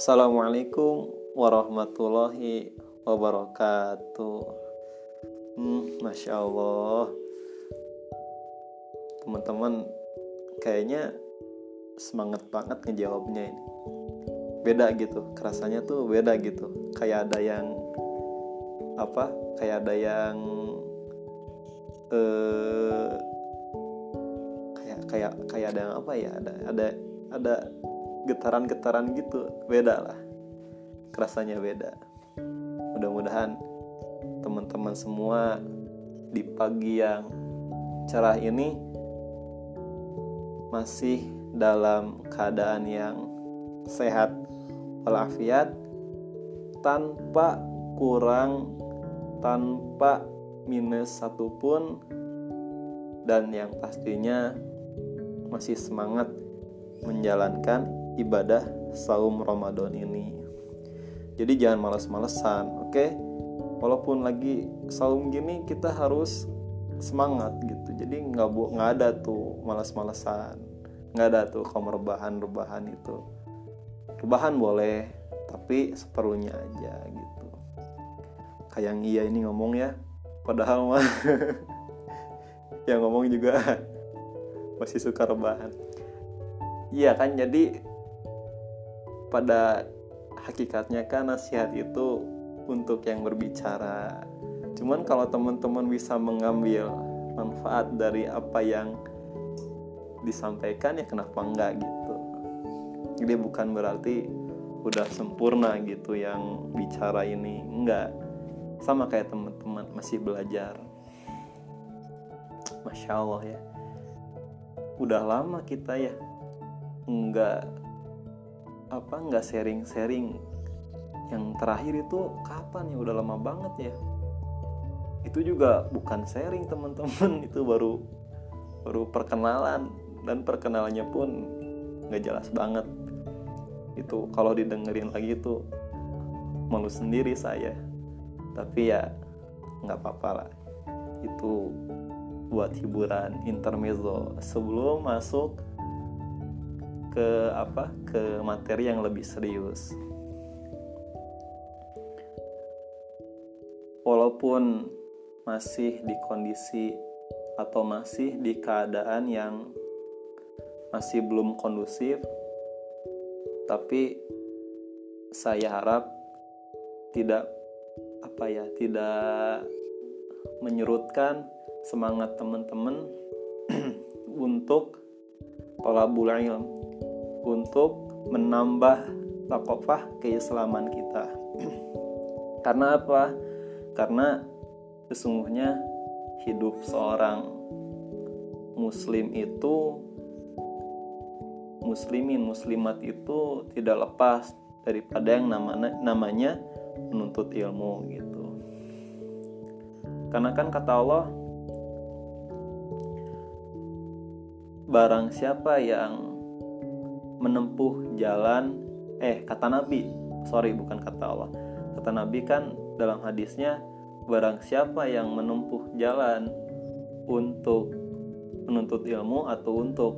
Assalamualaikum warahmatullahi wabarakatuh. Hmm, masya Allah, teman-teman kayaknya semangat banget ngejawabnya ini. Beda gitu, kerasanya tuh beda gitu. Kayak ada yang apa? Kayak ada yang eh kayak kayak kayak ada yang apa ya? Ada ada ada getaran-getaran gitu. Beda lah. Kerasanya beda. Mudah-mudahan teman-teman semua di pagi yang cerah ini masih dalam keadaan yang sehat walafiat tanpa kurang tanpa minus satupun dan yang pastinya masih semangat menjalankan ibadah saum Ramadan ini. Jadi jangan males-malesan, oke? Okay? Walaupun lagi saum gini kita harus semangat gitu. Jadi nggak bu nggak ada tuh males-malesan, nggak ada tuh kaum rebahan-rebahan itu. Rebahan boleh, tapi seperlunya aja gitu. Kayak yang iya ini ngomong ya, padahal mah yang ngomong juga masih suka rebahan. Iya kan jadi pada hakikatnya kan nasihat itu untuk yang berbicara. Cuman kalau teman-teman bisa mengambil manfaat dari apa yang disampaikan ya kenapa enggak gitu. Jadi bukan berarti udah sempurna gitu yang bicara ini enggak. Sama kayak teman-teman masih belajar. Masya Allah ya. Udah lama kita ya enggak apa nggak sharing-sharing yang terakhir itu kapan ya? Udah lama banget ya. Itu juga bukan sharing teman-teman. Itu baru baru perkenalan. Dan perkenalannya pun nggak jelas banget. Itu kalau didengerin lagi itu malu sendiri saya. Tapi ya nggak apa-apa lah. Itu buat hiburan intermezzo. Sebelum masuk ke apa ke materi yang lebih serius. Walaupun masih di kondisi atau masih di keadaan yang masih belum kondusif tapi saya harap tidak apa ya tidak menyurutkan semangat teman-teman untuk tolabul ilm untuk menambah takofah keislaman kita. Karena apa? Karena sesungguhnya hidup seorang muslim itu muslimin muslimat itu tidak lepas daripada yang namanya namanya menuntut ilmu gitu. Karena kan kata Allah barang siapa yang menempuh jalan eh kata Nabi. Sorry bukan kata Allah. Kata Nabi kan dalam hadisnya barang siapa yang menempuh jalan untuk menuntut ilmu atau untuk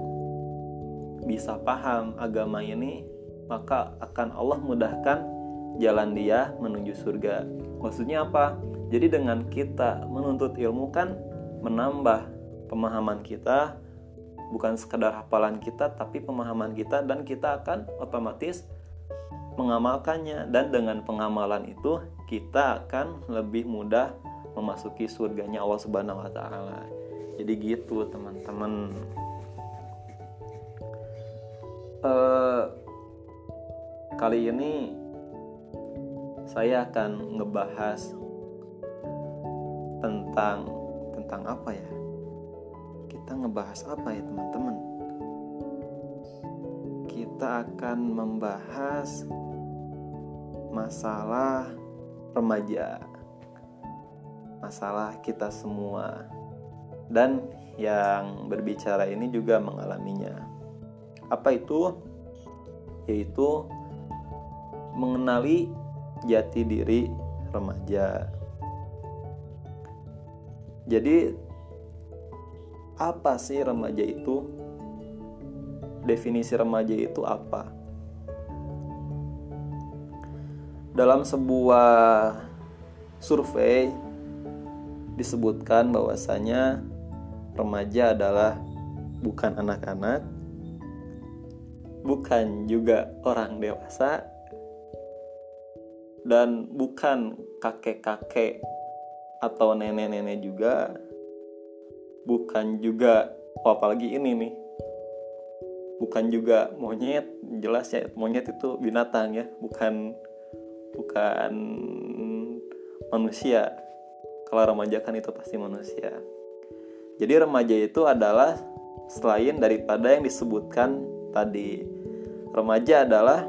bisa paham agama ini maka akan Allah mudahkan jalan dia menuju surga. Maksudnya apa? Jadi dengan kita menuntut ilmu kan menambah pemahaman kita bukan sekadar hafalan kita tapi pemahaman kita dan kita akan otomatis mengamalkannya dan dengan pengamalan itu kita akan lebih mudah memasuki surganya Allah Subhanahu wa taala. Jadi gitu teman-teman. Uh, kali ini saya akan ngebahas tentang tentang apa ya? Kita ngebahas apa ya teman-teman? Kita akan membahas masalah remaja. Masalah kita semua. Dan yang berbicara ini juga mengalaminya. Apa itu? Yaitu mengenali jati diri remaja. Jadi apa sih remaja itu? Definisi remaja itu apa? dalam sebuah survei disebutkan bahwasanya remaja adalah bukan anak-anak, bukan juga orang dewasa, dan bukan kakek-kakek atau nenek-nenek juga, bukan juga, oh apalagi ini nih, bukan juga monyet, jelas ya monyet itu binatang ya, bukan bukan manusia. Kalau remaja kan itu pasti manusia. Jadi remaja itu adalah selain daripada yang disebutkan tadi. Remaja adalah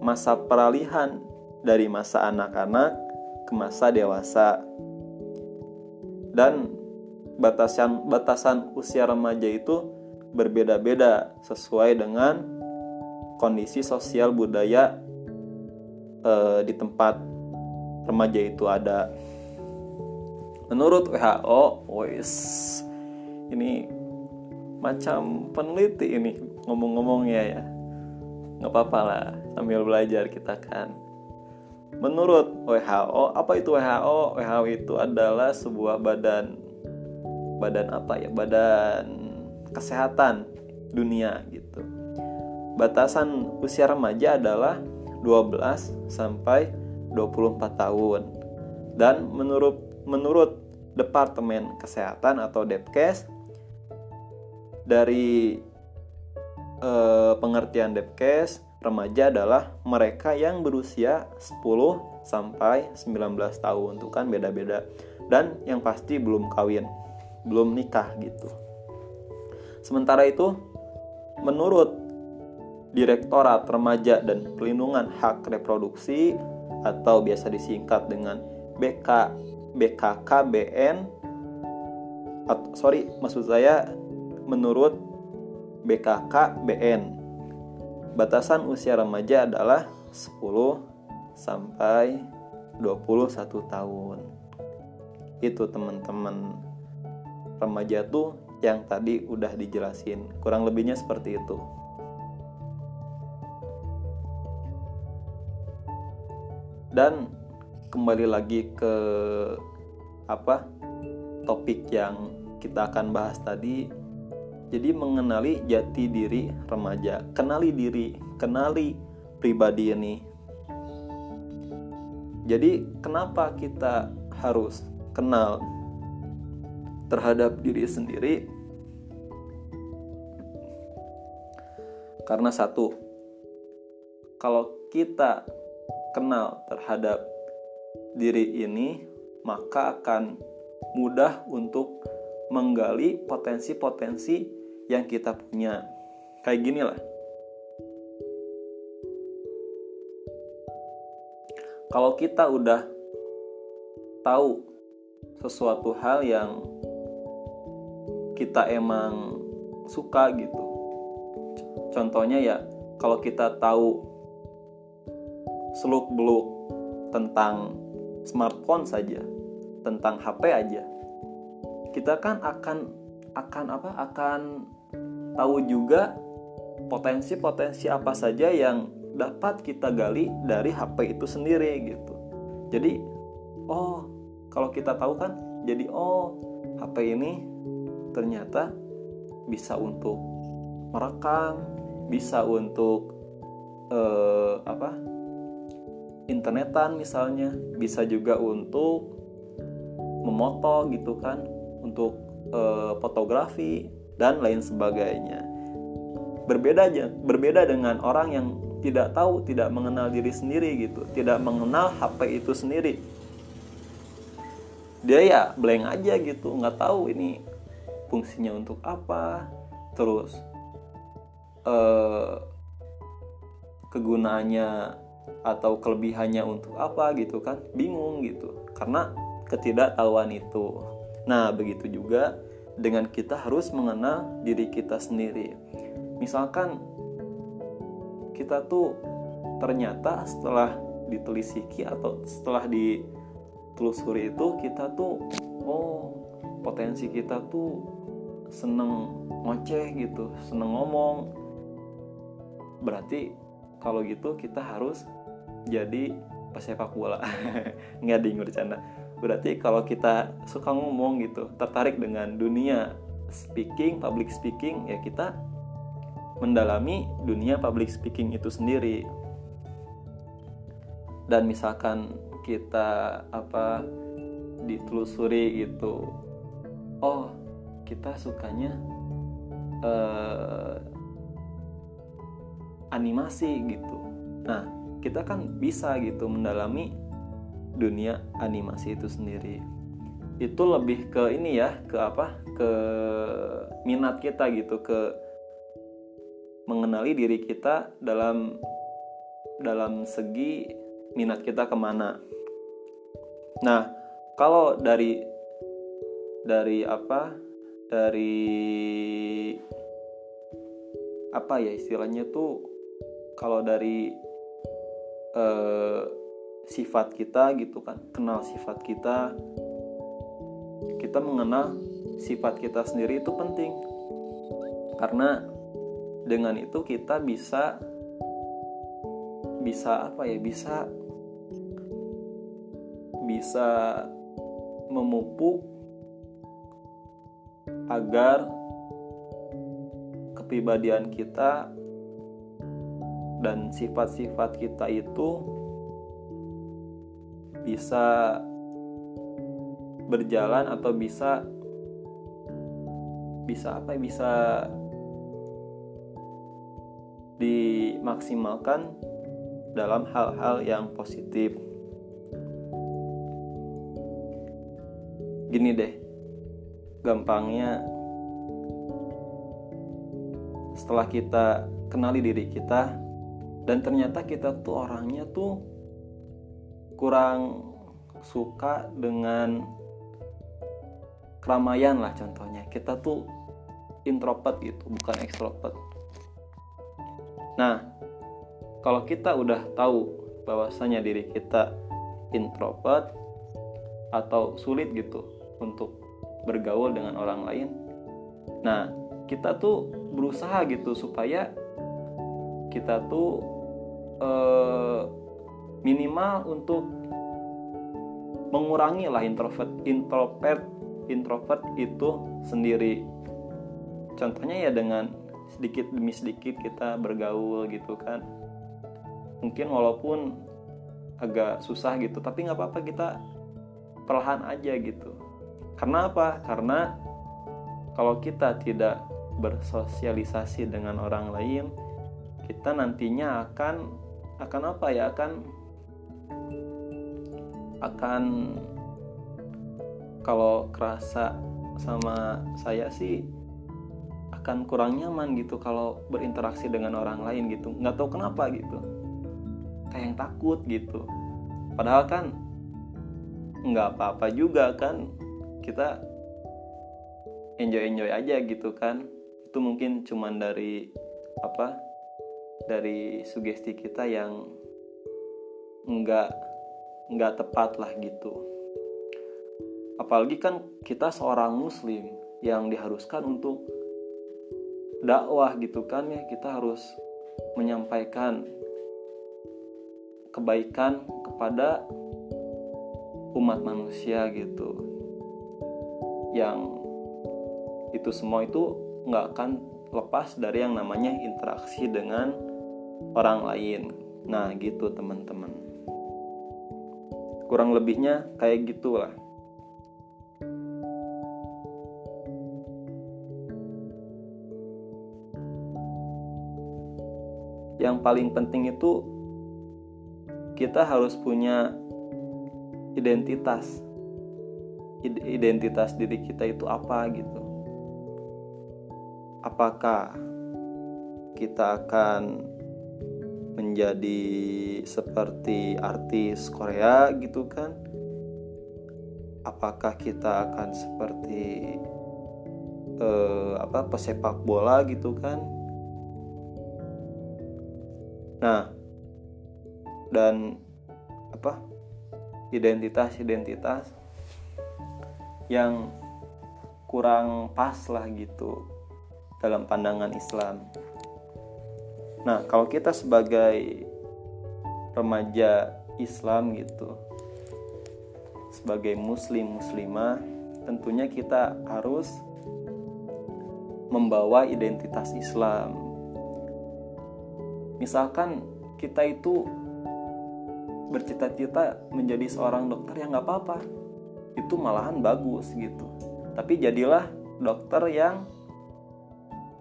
masa peralihan dari masa anak-anak ke masa dewasa dan batasan batasan usia remaja itu berbeda-beda sesuai dengan kondisi sosial budaya uh, di tempat remaja itu ada. Menurut WHO, wis ini macam peneliti ini ngomong-ngomongnya ya. Nggak apa-apa lah, sambil belajar kita kan. Menurut WHO, apa itu WHO? WHO itu adalah sebuah badan badan apa ya? Badan kesehatan dunia gitu. Batasan usia remaja adalah 12 sampai 24 tahun. Dan menurut menurut Departemen Kesehatan atau Depkes dari eh, pengertian Depkes remaja adalah mereka yang berusia 10 sampai 19 tahun. Tuh kan beda-beda. Dan yang pasti belum kawin belum nikah gitu. Sementara itu menurut Direktorat Remaja dan Pelindungan Hak Reproduksi atau biasa disingkat dengan BK BKKBN atau sorry maksud saya menurut BKKBN batasan usia remaja adalah 10 sampai 21 tahun. Itu teman-teman. Remaja tuh yang tadi udah dijelasin. Kurang lebihnya seperti itu. Dan kembali lagi ke apa topik yang kita akan bahas tadi jadi mengenali jati diri remaja. Kenali diri kenali pribadi ini. Jadi kenapa kita harus kenal terhadap diri sendiri? Karena satu kalau kita kenal terhadap diri ini, maka akan mudah untuk menggali potensi-potensi yang kita punya. Kayak gini lah. Kalau kita udah tahu sesuatu hal yang kita emang suka gitu. Contohnya ya, kalau kita tahu seluk beluk tentang smartphone saja, tentang HP aja, kita kan akan akan apa? Akan tahu juga potensi-potensi apa saja yang dapat kita gali dari HP itu sendiri gitu. Jadi, oh, kalau kita tahu kan, jadi oh, HP ini ternyata bisa untuk merekam, bisa untuk eh, apa? internetan misalnya bisa juga untuk memoto gitu kan untuk e, fotografi dan lain sebagainya. Berbeda aja berbeda dengan orang yang tidak tahu tidak mengenal diri sendiri gitu tidak mengenal HP itu sendiri. Dia ya blank aja gitu nggak tahu ini fungsinya untuk apa. Terus eh, kegunaannya atau kelebihannya untuk apa gitu kan bingung gitu. Karena ketidaktahuan itu. Nah begitu juga dengan kita harus mengenal diri kita sendiri. Misalkan kita tuh ternyata setelah ditelisiki atau setelah ditelusuri itu kita tuh oh potensi kita tuh seneng ngoceh gitu seneng ngomong. Berarti kalau gitu kita harus jadi pesepak bola. Nggak ding bercanda berarti kalau kita suka ngomong gitu tertarik dengan dunia speaking public speaking ya kita mendalami dunia public speaking itu sendiri. Dan misalkan kita apa ditelusuri gitu oh kita sukanya uh, animasi gitu. Nah kita kan bisa gitu mendalami dunia animasi itu sendiri. Itu lebih ke ini ya ke apa? Ke minat kita gitu ke mengenali diri kita dalam dalam segi minat kita ke mana. Nah kalau dari dari apa? Dari apa ya istilahnya tuh kalau dari eh, sifat kita gitu kan kenal sifat kita. Kita mengenal sifat kita sendiri itu penting. Karena dengan itu kita bisa bisa apa ya bisa bisa memupuk agar kepribadian kita dan sifat-sifat kita itu bisa berjalan atau bisa bisa apa ya, bisa dimaksimalkan dalam hal-hal yang positif. Gini deh, gampangnya setelah kita kenali diri kita dan ternyata kita tuh orangnya tuh kurang suka dengan keramaian lah contohnya. Kita tuh introvert gitu bukan ekstrovert nah kalau kita udah tahu bahwasanya diri kita introvert atau sulit gitu untuk bergaul dengan orang lain nah kita tuh berusaha gitu supaya kita tuh eh, minimal untuk mengurangi lah introvert introvert introvert itu sendiri. Contohnya ya dengan sedikit demi sedikit kita bergaul gitu kan. Mungkin walaupun agak susah gitu tapi nggak apa-apa kita perlahan aja gitu. Karena apa? Karena kalau kita tidak bersosialisasi dengan orang lain kita nantinya akan akan apa ya? Akan akan kalau kerasa sama saya sih akan kurang nyaman gitu kalau berinteraksi dengan orang lain gitu. Nggak tahu kenapa gitu. Kayak yang takut gitu. Padahal kan nggak apa-apa juga kan. Kita enjoy enjoy aja gitu kan. Itu mungkin cuman dari apa dari sugesti kita yang nggak nggak tepat lah gitu apalagi kan kita seorang muslim yang diharuskan untuk dakwah gitu kan ya kita harus menyampaikan kebaikan kepada umat manusia gitu yang itu semua itu nggak akan lepas dari yang namanya interaksi dengan orang lain. Nah, gitu teman-teman. Kurang lebihnya kayak gitulah. Yang paling penting itu kita harus punya identitas identitas diri kita itu apa gitu apakah kita akan menjadi seperti artis Korea gitu kan apakah kita akan seperti uh, apa pesepak bola gitu kan nah dan apa identitas-identitas yang kurang pas lah gitu dalam pandangan Islam. Nah, kalau kita sebagai remaja Islam gitu sebagai muslim muslimah tentunya kita harus membawa identitas Islam. Misalkan kita itu bercita-cita menjadi seorang dokter yang nggak apa-apa. Itu malahan bagus gitu. Tapi jadilah dokter yang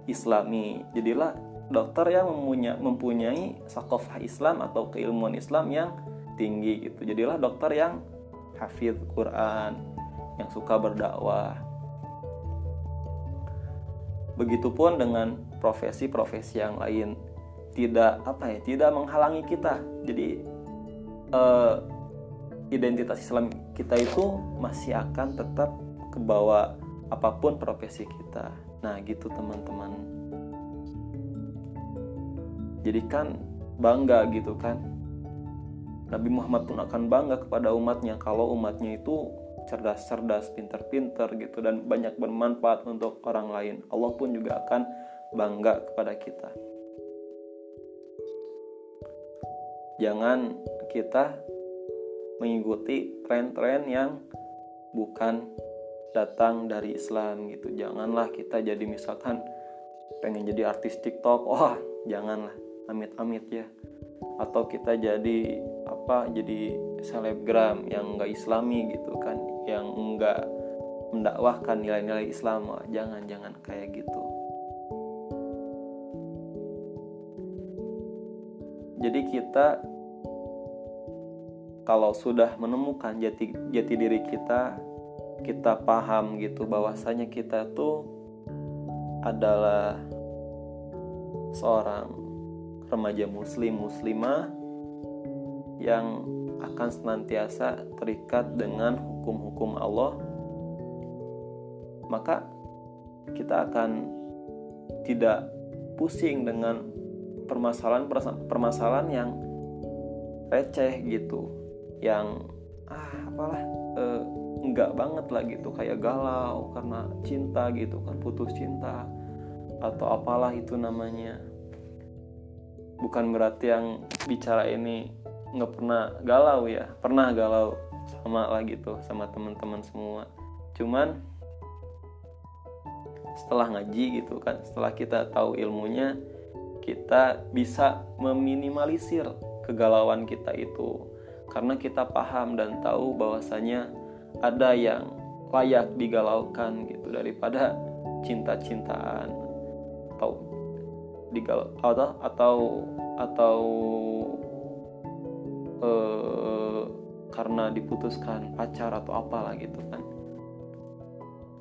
islami. Jadilah dokter yang mempunyai, mempunyai sakofah Islam atau keilmuan Islam yang tinggi gitu. Jadilah dokter yang hafid Quran yang suka berdakwah. Begitupun dengan profesi-profesi yang lain. Tidak apa ya tidak menghalangi kita. Jadi uh, identitas Islam kita itu masih akan tetap ke bawah apa pun profesi kita. Nah gitu teman-teman jadi kan bangga gitu kan Nabi Muhammad pun akan bangga kepada umatnya kalau umatnya itu cerdas-cerdas, pinter-pinter gitu dan banyak bermanfaat untuk orang lain. Allah pun juga akan bangga kepada kita. Jangan kita mengikuti tren-tren yang bukan datang dari Islam gitu. Janganlah kita jadi misalkan pengen jadi artis TikTok, wah janganlah amit-amit ya. Atau kita jadi apa jadi selebgram yang enggak islami gitu kan yang enggak mendakwahkan nilai-nilai Islam wah, jangan jangan kayak gitu jadi kita kalau sudah menemukan jati jati diri kita kita paham gitu bahwasanya kita tuh adalah seorang remaja muslim muslimah yang akan senantiasa terikat dengan hukum-hukum Allah maka kita akan tidak pusing dengan permasalahan permasalahan yang receh gitu yang ah apalah eh, enggak banget lah gitu kayak galau karena cinta gitu kan putus cinta atau apalah itu namanya bukan berarti yang bicara ini nggak pernah galau ya. Pernah galau sama lah gitu sama teman-teman semua. Cuman setelah ngaji gitu kan setelah kita tahu ilmunya kita bisa meminimalisir kegalauan kita itu. Karena kita paham dan tahu bahwasanya ada yang layak digalaukan gitu daripada cinta-cintaan atau digalau atau atau atau eh, karena diputuskan pacar atau apalah gitu kan.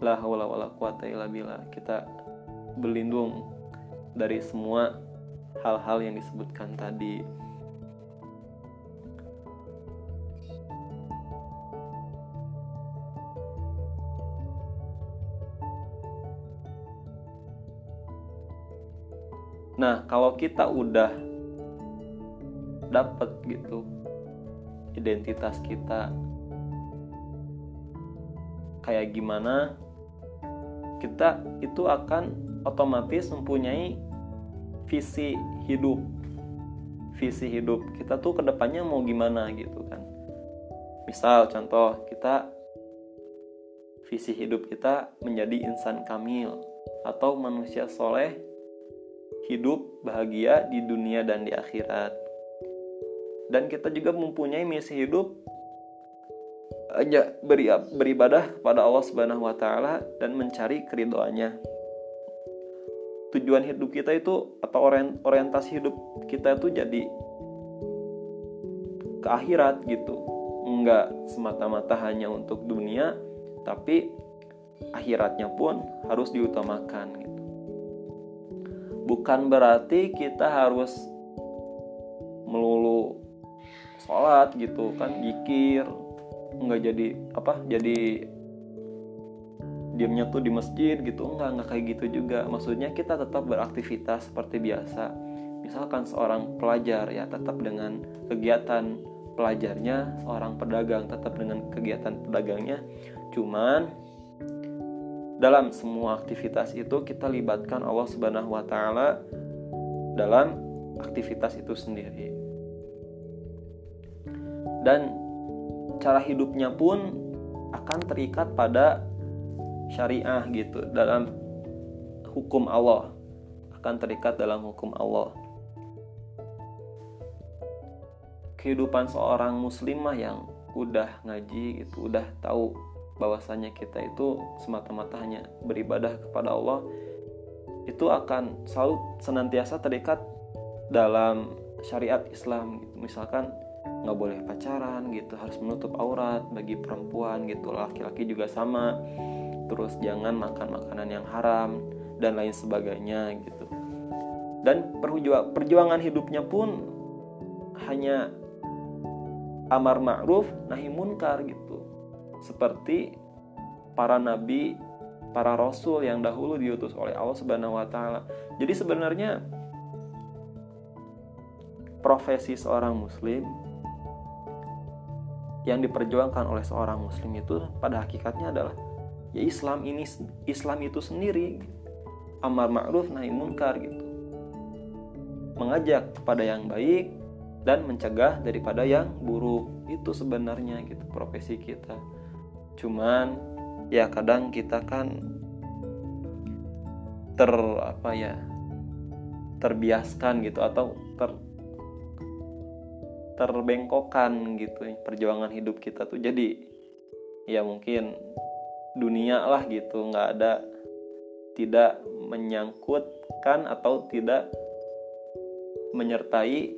La haula wala quwata illa kita berlindung dari semua hal-hal yang disebutkan tadi Nah, kalau kita udah dapet gitu identitas kita kayak gimana kita itu akan otomatis mempunyai visi hidup. Visi hidup kita tuh ke depannya mau gimana gitu kan. Misal contoh kita visi hidup kita menjadi insan kamil atau manusia soleh hidup bahagia di dunia dan di akhirat dan kita juga mempunyai misi hidup hanya beri, beribadah kepada Allah Subhanahu wa taala dan mencari keridoannya. Tujuan hidup kita itu atau orientasi hidup kita itu jadi ke akhirat gitu. Enggak semata-mata hanya untuk dunia, tapi akhiratnya pun harus diutamakan gitu. Bukan berarti kita harus melulu sholat gitu kan jikir nggak jadi apa jadi diamnya tuh di masjid gitu. Nggak nggak kayak gitu juga. Maksudnya kita tetap beraktivitas seperti biasa. Misalkan seorang pelajar ya tetap dengan kegiatan pelajarnya seorang pedagang tetap dengan kegiatan pedagangnya. Cuman dalam semua aktivitas itu kita libatkan Allah Subhanahu wa taala dalam aktivitas itu sendiri. Dan cara hidupnya pun akan terikat pada syariah gitu dalam hukum Allah. Akan terikat dalam hukum Allah. Kehidupan seorang muslimah yang udah ngaji gitu udah tahu bahwasanya kita itu semata-mata hanya beribadah kepada Allah itu akan selalu senantiasa terikat dalam syariat Islam gitu. misalkan nggak boleh pacaran gitu harus menutup aurat bagi perempuan gitu laki-laki juga sama. Terus jangan makan makanan yang haram dan lain sebagainya gitu. Dan perjuangan hidupnya pun hanya amar ma'ruf nahi munkar gitu seperti para nabi para rasul yang dahulu diutus oleh Allah Subhanahu wa taala. Jadi sebenarnya profesi seorang muslim yang diperjuangkan oleh seorang muslim itu pada hakikatnya adalah ya Islam ini Islam itu sendiri amar ma'ruf nahi munkar gitu. Mengajak kepada yang baik dan mencegah daripada yang buruk. Itu sebenarnya gitu profesi kita cuman ya kadang kita kan ter apa ya terbiaskan gitu atau ter terbengkokan gitu perjuangan hidup kita tuh. Jadi ya mungkin dunia lah gitu nggak ada tidak menyangkutkan atau tidak menyertai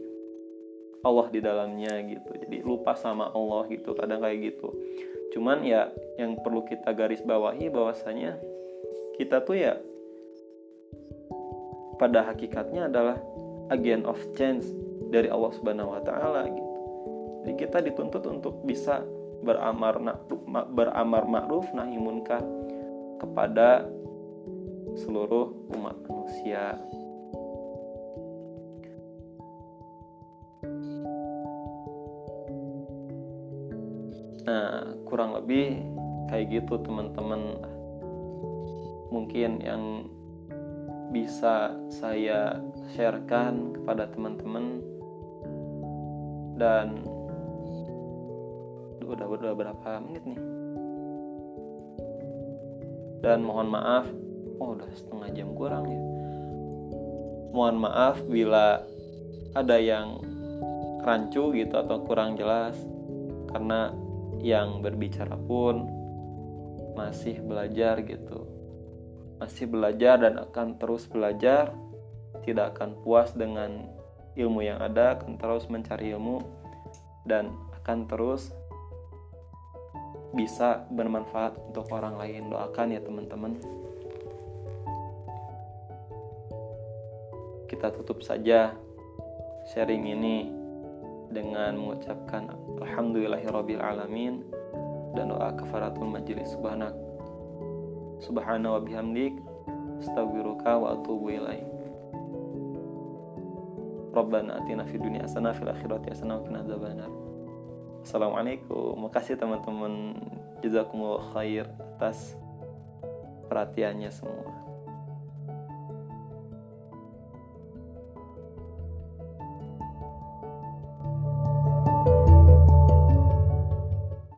Allah di dalamnya gitu. Jadi lupa sama Allah gitu kadang kayak gitu cuman ya yang perlu kita garis bawahi bahwasanya kita tuh ya pada hakikatnya adalah agent of change dari Allah Subhanahu wa taala gitu. Jadi kita dituntut untuk bisa beramar beramar ma'ruf nahi munkar kepada seluruh umat manusia. Nah, kurang lebih kayak gitu teman-teman. Mungkin yang bisa saya sharekan kepada teman-teman. Dan udah udah berapa menit nih? Dan mohon maaf oh udah setengah jam kurang ya. Mohon maaf bila ada yang rancu gitu atau kurang jelas. Karena yang berbicara pun masih belajar gitu. Masih belajar dan akan terus belajar tidak akan puas dengan ilmu yang ada akan terus mencari ilmu dan akan terus bisa bermanfaat untuk orang lain. Doakan ya teman-teman. Kita tutup saja sharing ini dengan mengucapkan alhamdulillahirabbil alamin dan doa kafaratul majlis subhanak subhana wa bihamdik astaghfiruka wa atubu ilaik Rabbana atina fid dunya hasanah fil akhirati hasanah wa qina adzabannar. Assalamualaikum. Makasih teman-teman. Jazakumullah khair atas perhatiannya semua.